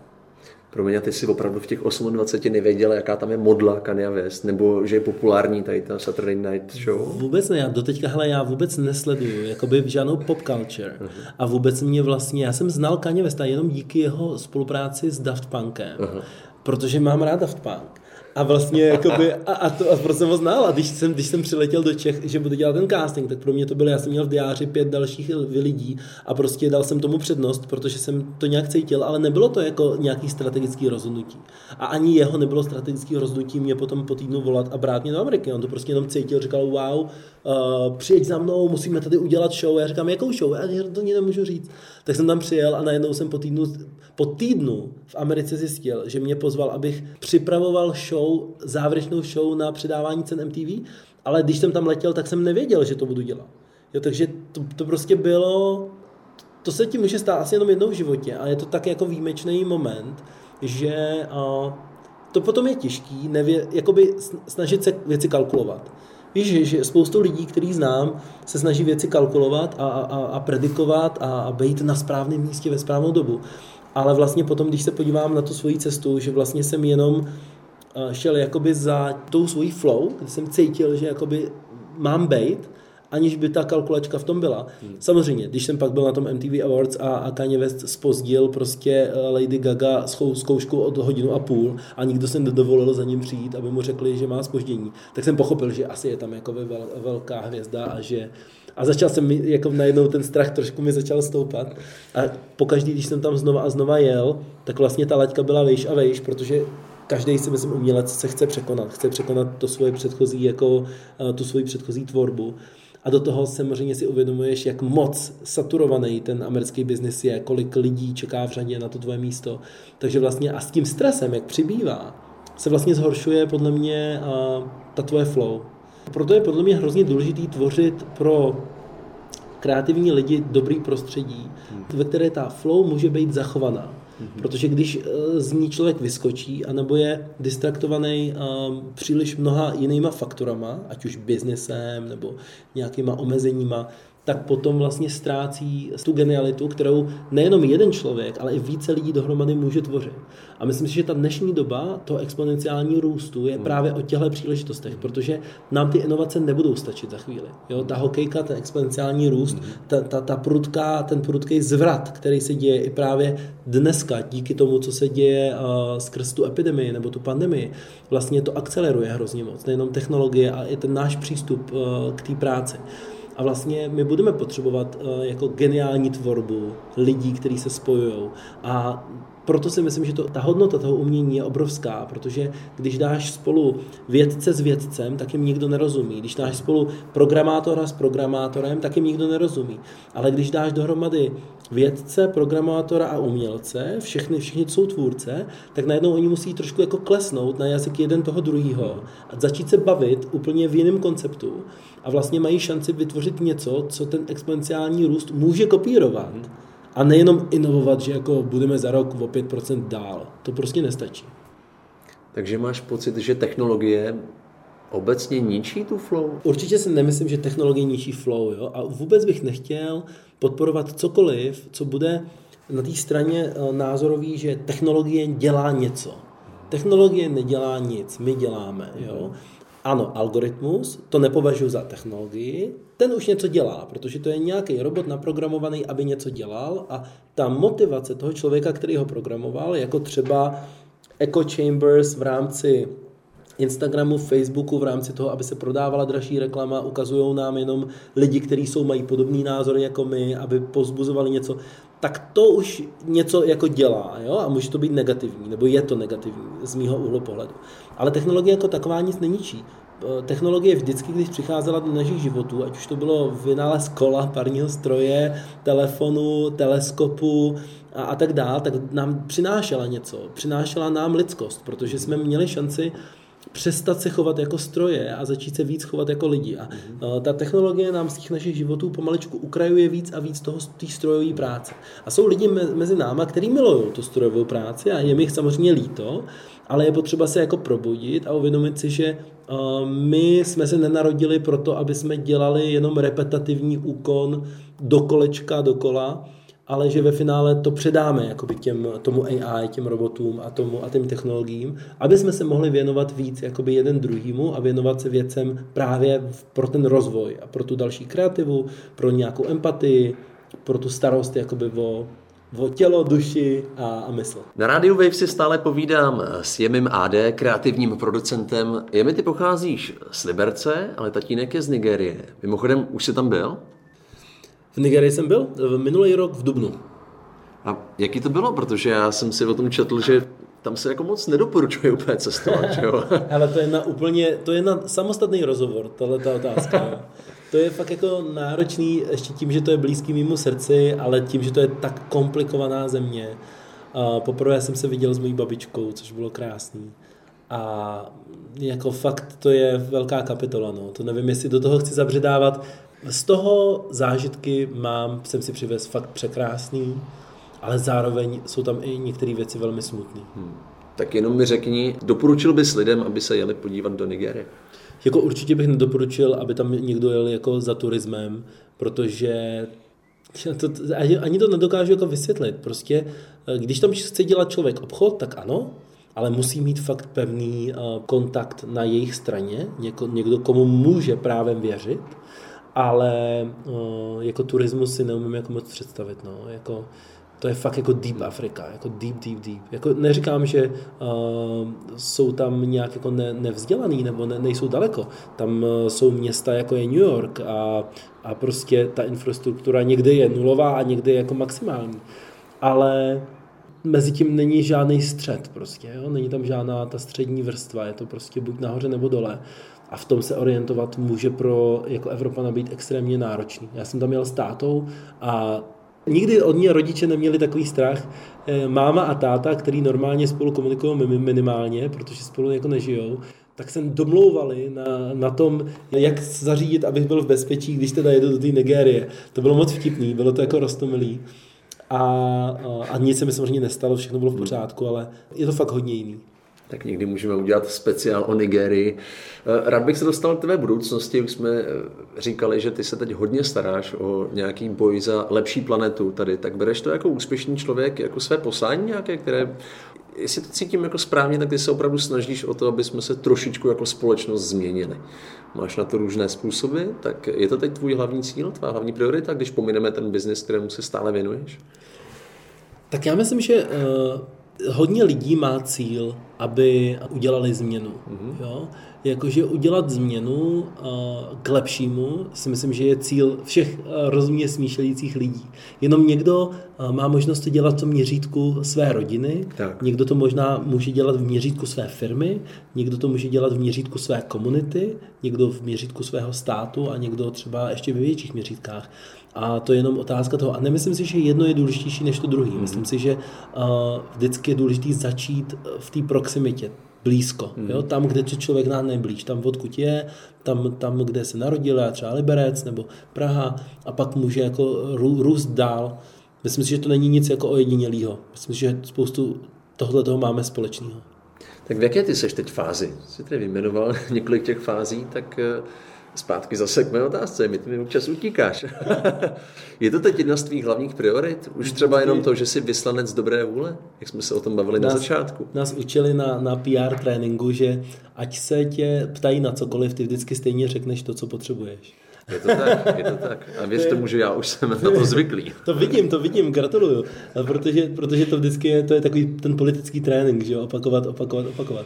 Promiň, ty jsi opravdu v těch 28 nevěděl, jaká tam je modla Kanye West, nebo že je populární tady ta Saturday Night Show? Vůbec ne, já doteďka, hele, já vůbec nesleduju, jakoby žádnou pop culture. Uh-huh. A vůbec mě vlastně, já jsem znal Kanye Westa jenom díky jeho spolupráci s Daft Punkem, uh-huh. protože mám rád Daft Punk. A vlastně jakoby, a, a, to, a proč jsem ho znal. A když jsem, když jsem přiletěl do Čech, že budu dělat ten casting, tak pro mě to bylo, já jsem měl v diáři pět dalších lidí a prostě dal jsem tomu přednost, protože jsem to nějak cítil, ale nebylo to jako nějaký strategický rozhodnutí. A ani jeho nebylo strategický rozhodnutí mě potom po týdnu volat a brát mě do Ameriky. On to prostě jenom cítil, říkal, wow, uh, přijeď za mnou, musíme tady udělat show. Já říkám, jakou show? Já to ní nemůžu říct. Tak jsem tam přijel a najednou jsem po týdnu, po týdnu v Americe zjistil, že mě pozval, abych připravoval show závěrečnou show na předávání cen MTV ale když jsem tam letěl, tak jsem nevěděl, že to budu dělat. Jo, takže to, to prostě bylo, to se ti může stát asi jenom jednou v životě a je to tak jako výjimečný moment, že a, to potom je těžký, nevě, jakoby snažit se věci kalkulovat. Víš, že, spoustu lidí, který znám, se snaží věci kalkulovat a, a, a predikovat a, a být na správném místě ve správnou dobu. Ale vlastně potom, když se podívám na tu svoji cestu, že vlastně jsem jenom šel jakoby za tou svojí flow, kdy jsem cítil, že jakoby mám být, aniž by ta kalkulačka v tom byla. Hmm. Samozřejmě, když jsem pak byl na tom MTV Awards a, a Kanye West spozdil prostě eh, Lady Gaga zkoušku od hodinu a půl a nikdo se nedovolil za ním přijít, aby mu řekli, že má spoždění, tak jsem pochopil, že asi je tam jako vel, velká hvězda a že a začal jsem jako najednou ten strach trošku mi začal stoupat. A pokaždý, když jsem tam znova a znova jel, tak vlastně ta laťka byla vejš a vejš, protože každý si myslím umělec se chce překonat, chce překonat to svoje předchozí, jako eh, tu svoji předchozí tvorbu. A do toho samozřejmě si uvědomuješ, jak moc saturovaný ten americký biznis je, kolik lidí čeká v řadě na to tvoje místo. Takže vlastně a s tím stresem, jak přibývá, se vlastně zhoršuje podle mě a, ta tvoje flow. Proto je podle mě hrozně důležitý tvořit pro kreativní lidi dobrý prostředí, ve které ta flow může být zachovaná. Mm-hmm. Protože když eh, z ní člověk vyskočí, anebo je distraktovaný um, příliš mnoha jinýma faktorama, ať už biznesem nebo nějakýma omezeníma, tak potom vlastně ztrácí tu genialitu, kterou nejenom jeden člověk, ale i více lidí dohromady může tvořit. A myslím si, že ta dnešní doba toho exponenciální růstu je právě o těchto příležitostech, protože nám ty inovace nebudou stačit za chvíli. Jo, ta hokejka, ten exponenciální růst, ta, ta, ta prudká, ten prudký zvrat, který se děje i právě dneska díky tomu, co se děje uh, skrz tu epidemii nebo tu pandemii, vlastně to akceleruje hrozně moc. Nejenom technologie, ale i ten náš přístup uh, k té práci. A vlastně my budeme potřebovat uh, jako geniální tvorbu lidí, kteří se spojují. A proto si myslím, že to, ta hodnota toho umění je obrovská, protože když dáš spolu vědce s vědcem, tak jim nikdo nerozumí. Když dáš spolu programátora s programátorem, tak jim nikdo nerozumí. Ale když dáš dohromady vědce, programátora a umělce, všechny, všichni jsou tvůrce, tak najednou oni musí trošku jako klesnout na jazyk jeden toho druhého a začít se bavit úplně v jiném konceptu a vlastně mají šanci vytvořit něco, co ten exponenciální růst může kopírovat. A nejenom inovovat, že jako budeme za rok o 5% dál. To prostě nestačí. Takže máš pocit, že technologie obecně ničí tu flow? Určitě si nemyslím, že technologie ničí flow. Jo? A vůbec bych nechtěl podporovat cokoliv, co bude na té straně eh, názorový, že technologie dělá něco. Technologie nedělá nic, my děláme. Jo? Ano, algoritmus, to nepovažuji za technologii, ten už něco dělá, protože to je nějaký robot naprogramovaný, aby něco dělal a ta motivace toho člověka, který ho programoval, jako třeba echo chambers v rámci Instagramu, Facebooku v rámci toho, aby se prodávala dražší reklama, ukazují nám jenom lidi, kteří jsou, mají podobný názory jako my, aby pozbuzovali něco, tak to už něco jako dělá, jo? a může to být negativní, nebo je to negativní z mýho úhlu pohledu. Ale technologie jako taková nic neničí. Eh, technologie vždycky, když přicházela do našich životů, ať už to bylo vynález kola, parního stroje, telefonu, teleskopu a, a tak dále, tak nám přinášela něco. Přinášela nám lidskost, protože jsme měli šanci přestat se chovat jako stroje a začít se víc chovat jako lidi. A mm-hmm. ta technologie nám z těch našich životů pomaličku ukrajuje víc a víc toho té strojové práce. A jsou lidi mezi náma, kteří milují tu strojovou práci a je mi jich samozřejmě líto, ale je potřeba se jako probudit a uvědomit si, že my jsme se nenarodili proto, aby jsme dělali jenom repetativní úkon do kolečka, dokola, ale že ve finále to předáme jakoby těm, tomu AI, těm robotům a, tomu, a těm technologiím, aby jsme se mohli věnovat víc jakoby jeden druhýmu a věnovat se věcem právě pro ten rozvoj a pro tu další kreativu, pro nějakou empatii, pro tu starost jakoby o, o tělo, duši a, a mysl. Na rádiu Wave si stále povídám s Jemim AD, kreativním producentem. Jemi, ty pocházíš z Liberce, ale tatínek je z Nigérie. Mimochodem, už jsi tam byl? V Nigerii jsem byl v minulý rok v Dubnu. A jaký to bylo? Protože já jsem si o tom četl, že tam se jako moc nedoporučuje úplně cestovat, jo? (laughs) Ale to je na úplně, to je na samostatný rozhovor, tahle ta (laughs) otázka. To je fakt jako náročný, ještě tím, že to je blízký mimo srdci, ale tím, že to je tak komplikovaná země. Poprvé jsem se viděl s mojí babičkou, což bylo krásný. A jako fakt to je velká kapitola, no. To nevím, jestli do toho chci zabředávat. Z toho zážitky mám, jsem si přivez fakt překrásný, ale zároveň jsou tam i některé věci velmi smutné. Hmm. Tak jenom mi řekni, doporučil bys lidem, aby se jeli podívat do Nigerie? Jako určitě bych nedoporučil, aby tam někdo jel jako za turismem, protože to, ani, ani to nedokážu jako vysvětlit. Prostě, eh, když tam chce dělat člověk obchod, tak ano, ale musí mít fakt pevný uh, kontakt na jejich straně, něko, někdo, komu může právem věřit, ale uh, jako turismus si neumím jako moc představit. No. Jako, to je fakt jako deep Afrika, jako deep, deep, deep. Jako neříkám, že uh, jsou tam nějak jako ne, nevzdělaný nebo ne, nejsou daleko. Tam uh, jsou města jako je New York a, a prostě ta infrastruktura někde je nulová a někde je jako maximální. Ale mezi tím není žádný střed prostě, jo? není tam žádná ta střední vrstva, je to prostě buď nahoře nebo dole a v tom se orientovat může pro jako Evropa být extrémně náročný. Já jsem tam jel s tátou a Nikdy od ní rodiče neměli takový strach. Eh, máma a táta, který normálně spolu komunikují minimálně, protože spolu jako nežijou, tak jsem domlouvali na, na tom, jak zařídit, abych byl v bezpečí, když teda jedu do té Nigérie. To bylo moc vtipný, bylo to jako rostomilý. A, a, a nic se mi samozřejmě nestalo, všechno bylo v pořádku, ale je to fakt hodně jiný tak někdy můžeme udělat speciál o Nigerii. Eh, rád bych se dostal k tvé budoucnosti. Už jsme eh, říkali, že ty se teď hodně staráš o nějaký boj za lepší planetu tady. Tak bereš to jako úspěšný člověk, jako své poslání nějaké, které jestli to cítím jako správně, tak ty se opravdu snažíš o to, aby jsme se trošičku jako společnost změnili. Máš na to různé způsoby, tak je to teď tvůj hlavní cíl, tvá hlavní priorita, když pomineme ten biznis, kterému se stále věnuješ? Tak já myslím, že uh hodně lidí má cíl, aby udělali změnu. Mm-hmm. Jo? Jakože udělat změnu uh, k lepšímu si myslím, že je cíl všech uh, rozumně smýšlejících lidí. Jenom někdo uh, má možnost to dělat v tom měřítku své rodiny, tak. někdo to možná může dělat v měřítku své firmy, někdo to může dělat v měřítku své komunity, někdo v měřítku svého státu a někdo třeba ještě ve větších měřítkách. A to je jenom otázka toho. A nemyslím si, že jedno je důležitější než to druhý. Mm. Myslím si, že vždycky je důležité začít v té proximitě, blízko. Mm. Jo? Tam, kde člověk nám nejblíž, tam odkud je, tam, tam, kde se narodil, já třeba Liberec nebo Praha, a pak může jako růst dál. Myslím si, že to není nic jako ojedinělého. Myslím si, že spoustu tohle toho máme společného. Tak v jaké ty seš teď fázi? Jsi tady vyjmenoval (laughs) několik těch fází, tak uh Zpátky zase k mé otázce, mi ty občas utíkáš. (laughs) je to teď jedna z tvých hlavních priorit? Už třeba jenom to, že jsi vyslanec dobré vůle? Jak jsme se o tom bavili nás, na začátku. Nás učili na, na PR tréninku, že ať se tě ptají na cokoliv, ty vždycky stejně řekneš to, co potřebuješ. Je to tak, je to tak. A věř tomu, že já už jsem na to zvyklý. (laughs) To vidím, to vidím, gratuluju. Protože, protože to vždycky je, to je takový ten politický trénink, že jo? opakovat, opakovat, opakovat.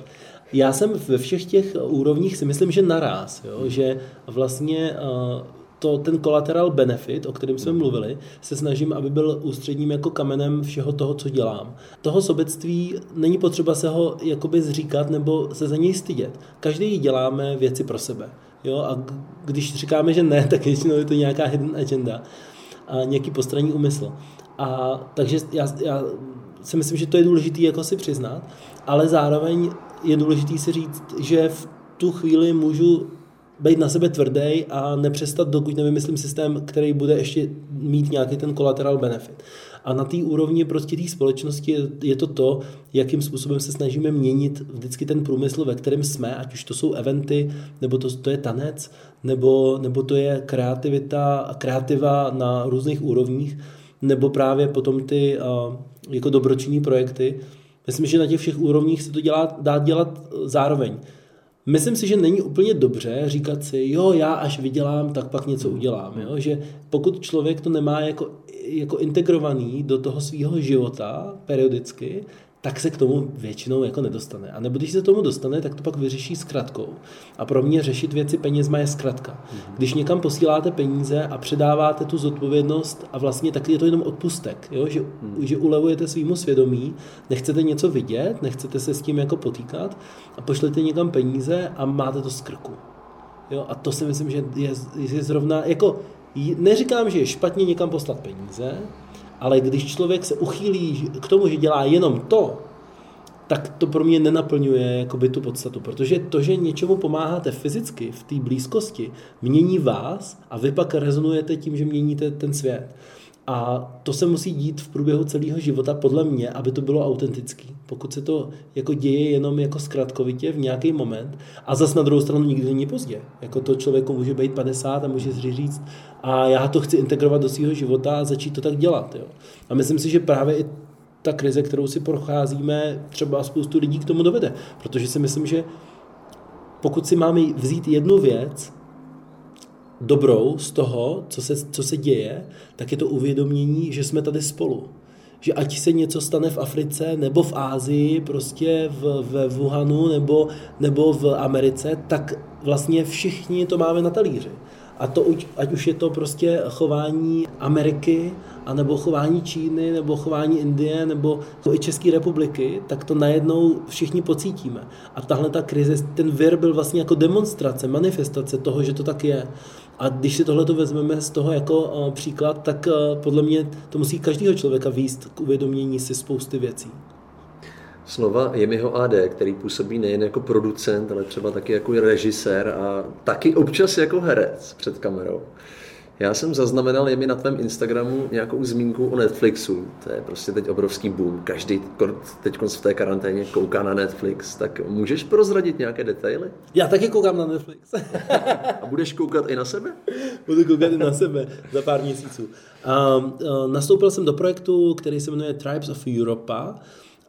Já jsem ve všech těch úrovních si myslím, že naraz, jo? že vlastně uh, to, ten collateral benefit, o kterém jsme mluvili, se snažím, aby byl ústředním jako kamenem všeho toho, co dělám. Toho sobectví není potřeba se ho jakoby zříkat nebo se za něj stydět. Každý děláme věci pro sebe. Jo? A když říkáme, že ne, (laughs) tak většinou je to nějaká hidden agenda a nějaký postranní úmysl. A takže já, já si myslím, že to je důležité jako si přiznat, ale zároveň je důležité si říct, že v tu chvíli můžu být na sebe tvrdý a nepřestat, dokud nevymyslím systém, který bude ještě mít nějaký ten collateral benefit. A na té úrovni prostě té společnosti je to to, jakým způsobem se snažíme měnit vždycky ten průmysl, ve kterém jsme, ať už to jsou eventy, nebo to, to je tanec, nebo, nebo to je kreativita, kreativa na různých úrovních, nebo právě potom ty jako dobročinní projekty. Myslím, že na těch všech úrovních se to dělá, dá dělat zároveň. Myslím si, že není úplně dobře říkat si, jo, já až vydělám, tak pak něco udělám. Jo? Že pokud člověk to nemá jako, jako integrovaný do toho svého života periodicky, tak se k tomu většinou jako nedostane. A nebo když se tomu dostane, tak to pak vyřeší zkratkou. A pro mě řešit věci penězma je zkratka. Mhm. Když někam posíláte peníze a předáváte tu zodpovědnost a vlastně tak je to jenom odpustek, jo? Že, mhm. že ulevujete svýmu svědomí, nechcete něco vidět, nechcete se s tím jako potýkat a pošlete někam peníze a máte to z krku. Jo? A to si myslím, že je, je zrovna, jako neříkám, že je špatně někam poslat peníze, ale když člověk se uchýlí k tomu, že dělá jenom to, tak to pro mě nenaplňuje jakoby tu podstatu, protože to, že něčemu pomáháte fyzicky v té blízkosti, mění vás a vy pak rezonujete tím, že měníte ten svět. A to se musí dít v průběhu celého života, podle mě, aby to bylo autentický. Pokud se to jako děje jenom jako zkratkovitě v nějaký moment, a zas na druhou stranu nikdy není pozdě. Jako to člověku může být 50 a může si říct, a já to chci integrovat do svého života a začít to tak dělat. Jo. A myslím si, že právě i ta krize, kterou si procházíme, třeba spoustu lidí k tomu dovede. Protože si myslím, že pokud si máme vzít jednu věc, dobrou z toho, co se, co se děje, tak je to uvědomění, že jsme tady spolu. Že ať se něco stane v Africe, nebo v Ázii, prostě v, v Wuhanu, nebo, nebo v Americe, tak vlastně všichni to máme na talíři. A to, ať už je to prostě chování Ameriky, anebo chování Číny, nebo chování Indie, nebo i České republiky, tak to najednou všichni pocítíme. A tahle ta krize, ten vir byl vlastně jako demonstrace, manifestace toho, že to tak je. A když si tohle vezmeme z toho jako příklad, tak podle mě to musí každého člověka výst k uvědomění si spousty věcí. Slova Jemiho AD, který působí nejen jako producent, ale třeba taky jako režisér a taky občas jako herec před kamerou. Já jsem zaznamenal je mi na tvém Instagramu nějakou zmínku o Netflixu. To je prostě teď obrovský boom. Každý teď v té karanténě kouká na Netflix. Tak můžeš prozradit nějaké detaily? Já taky koukám na Netflix. (laughs) A budeš koukat i na sebe? Budu koukat i na sebe za pár měsíců. Um, nastoupil jsem do projektu, který se jmenuje Tribes of Europa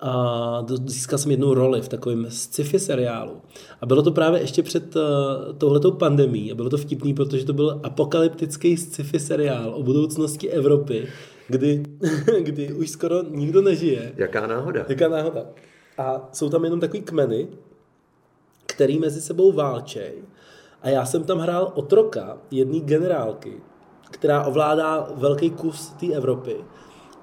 a získal jsem jednu roli v takovém sci-fi seriálu. A bylo to právě ještě před uh, touhletou pandemí a bylo to vtipný, protože to byl apokalyptický sci-fi seriál o budoucnosti Evropy, kdy, (laughs) kdy už skoro nikdo nežije. Jaká náhoda. Jaká náhoda. A jsou tam jenom takový kmeny, který mezi sebou válčej. A já jsem tam hrál otroka jedné generálky, která ovládá velký kus té Evropy.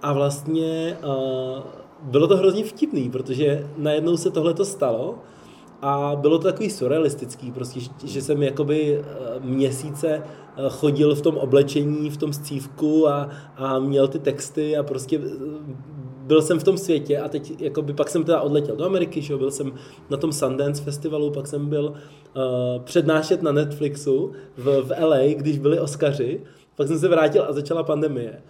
A vlastně uh, bylo to hrozně vtipný, protože najednou se tohle to stalo a bylo to takový surrealistický, prostě, že jsem jakoby eh, měsíce eh, chodil v tom oblečení, v tom scívku a, a měl ty texty a prostě eh, byl jsem v tom světě a teď jakoby, pak jsem teda odletěl do Ameriky, že byl jsem na tom Sundance festivalu, pak jsem byl uh, přednášet na Netflixu v, v LA, když byli Oscaři, pak jsem se vrátil a začala pandemie.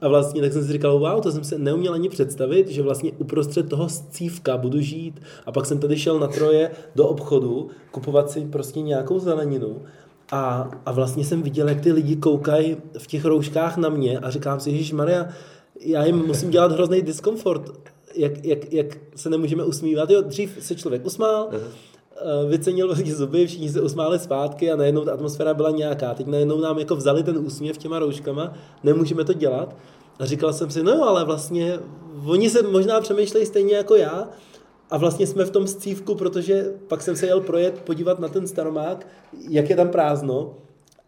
A vlastně tak jsem si říkal, wow, to jsem se neuměl ani představit, že vlastně uprostřed toho scívka budu žít. A pak jsem tady šel na troje do obchodu kupovat si prostě nějakou zeleninu. A, a vlastně jsem viděl, jak ty lidi koukají v těch rouškách na mě a říkám si, že Maria, já jim musím dělat hrozný diskomfort, jak, jak, jak se nemůžeme usmívat. Jo, dřív se člověk usmál, uh-huh. Vycenil lidi zuby, všichni se usmáli zpátky a najednou ta atmosféra byla nějaká. Teď najednou nám jako vzali ten úsměv těma rouškama, nemůžeme to dělat. A říkal jsem si, no jo, ale vlastně oni se možná přemýšlejí stejně jako já a vlastně jsme v tom scívku, protože pak jsem se jel projet podívat na ten staromák, jak je tam prázdno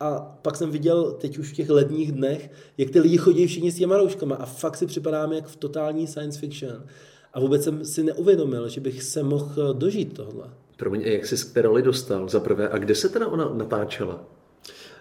a pak jsem viděl teď už v těch ledních dnech, jak ty lidi chodí všichni s těma rouškama a fakt si připadáme jak v totální science fiction. A vůbec jsem si neuvědomil, že bych se mohl dožít tohle. Promiň, jak jsi z té roli dostal za prvé a kde se teda ona natáčela?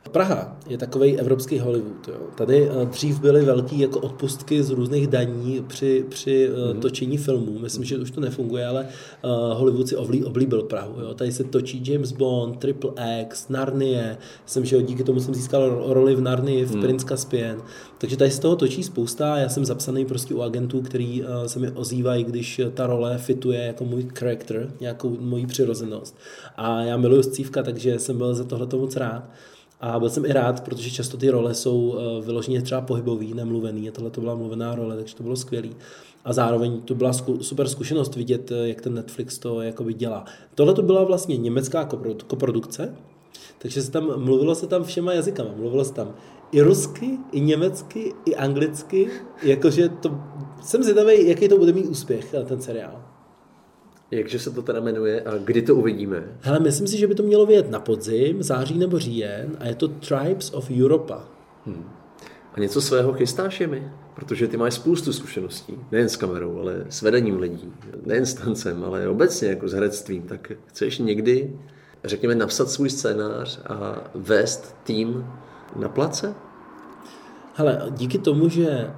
Praha je takový evropský Hollywood. Jo. Tady eh, dřív byly velké jako odpustky z různých daní při, při mm-hmm. točení filmů. Myslím, že už to nefunguje, ale uh, Hollywood si oblí, oblíbil Prahu. Jo. Tady se točí James Bond, Triple X, Narnie. Jsem, že díky tomu jsem získal roli v Narnie, v mm. Prince Caspian. Takže tady z toho točí spousta. Já jsem zapsaný prostě u agentů, který se mi ozývají, když ta role fituje jako můj character, nějakou moji přirozenost. A já miluju scívka, takže jsem byl za tohle moc rád. A byl jsem i rád, protože často ty role jsou eh, vyloženě třeba pohybový, nemluvený. A tohle to byla mluvená role, takže to bylo skvělé. A zároveň to byla super zkušenost vidět, eh, jak ten Netflix to jakoby dělá. Tohle to byla vlastně německá koprodukce, takže se tam, mluvilo se tam všema jazykama. Mluvilo se tam i rusky, i německy, i anglicky. Jakože to, jsem zvědavý, jaký to bude mít úspěch, eh, ten seriál. Jakže se to teda jmenuje a kdy to uvidíme? Hele, myslím si, že by to mělo vyjet na podzim, září nebo říjen a je to Tribes of Europa. Hmm. A něco svého chystáš je mi? Protože ty máš spoustu zkušeností, nejen s kamerou, ale s vedením lidí, nejen s tancem, ale obecně jako s herectvím. Tak chceš někdy, řekněme, napsat svůj scénář a vést tým na place? Hele, díky tomu, že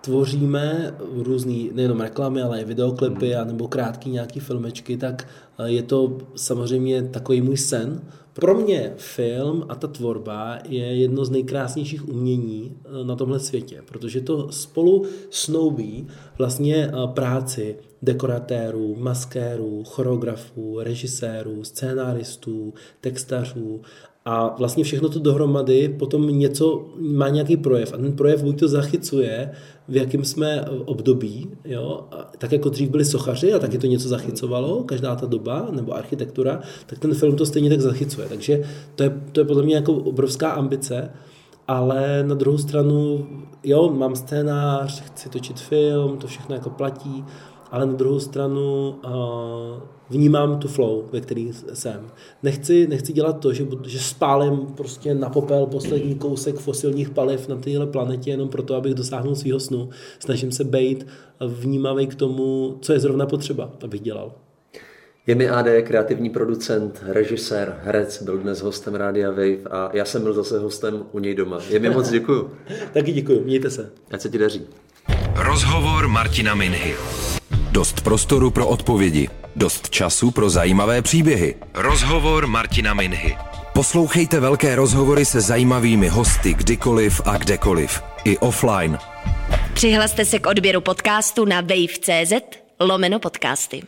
tvoříme různý, nejenom reklamy, ale i videoklipy, hmm. nebo krátký nějaký filmečky, tak eh, je to samozřejmě takový můj sen. Pro mě film a ta tvorba je jedno z nejkrásnějších umění eh, na tomhle světě, protože to spolu snoubí vlastně eh, práci dekoratérů, maskérů, choreografů, režisérů, scénáristů, textařů a vlastně všechno to dohromady potom něco má nějaký projev a ten projev buď to zachycuje, v jakém jsme období, jo? A tak jako dřív byli sochaři a taky to něco zachycovalo, každá ta doba nebo architektura, tak ten film to stejně tak zachycuje. Takže to je, to je podle mě jako obrovská ambice, ale na druhou stranu, jo, mám scénář, chci točit film, to všechno jako platí, ale na druhou stranu uh, vnímám tu flow, ve který jsem. Nechci, nechci dělat to, že, že spálím prostě na popel poslední kousek fosilních paliv na téhle planetě jenom proto, abych dosáhnul svého snu. Snažím se být vnímavý k tomu, co je zrovna potřeba, abych dělal. Je mi AD, kreativní producent, režisér, herec, byl dnes hostem Rádia Wave a já jsem byl zase hostem u něj doma. Je mi moc (laughs) děkuju. Taky děkuju, mějte se. Ať se ti daří. Rozhovor Martina Minhy. Dost prostoru pro odpovědi. Dost času pro zajímavé příběhy. Rozhovor Martina Minhy. Poslouchejte velké rozhovory se zajímavými hosty kdykoliv a kdekoliv. I offline. Přihlaste se k odběru podcastu na wave.cz lomeno podcasty.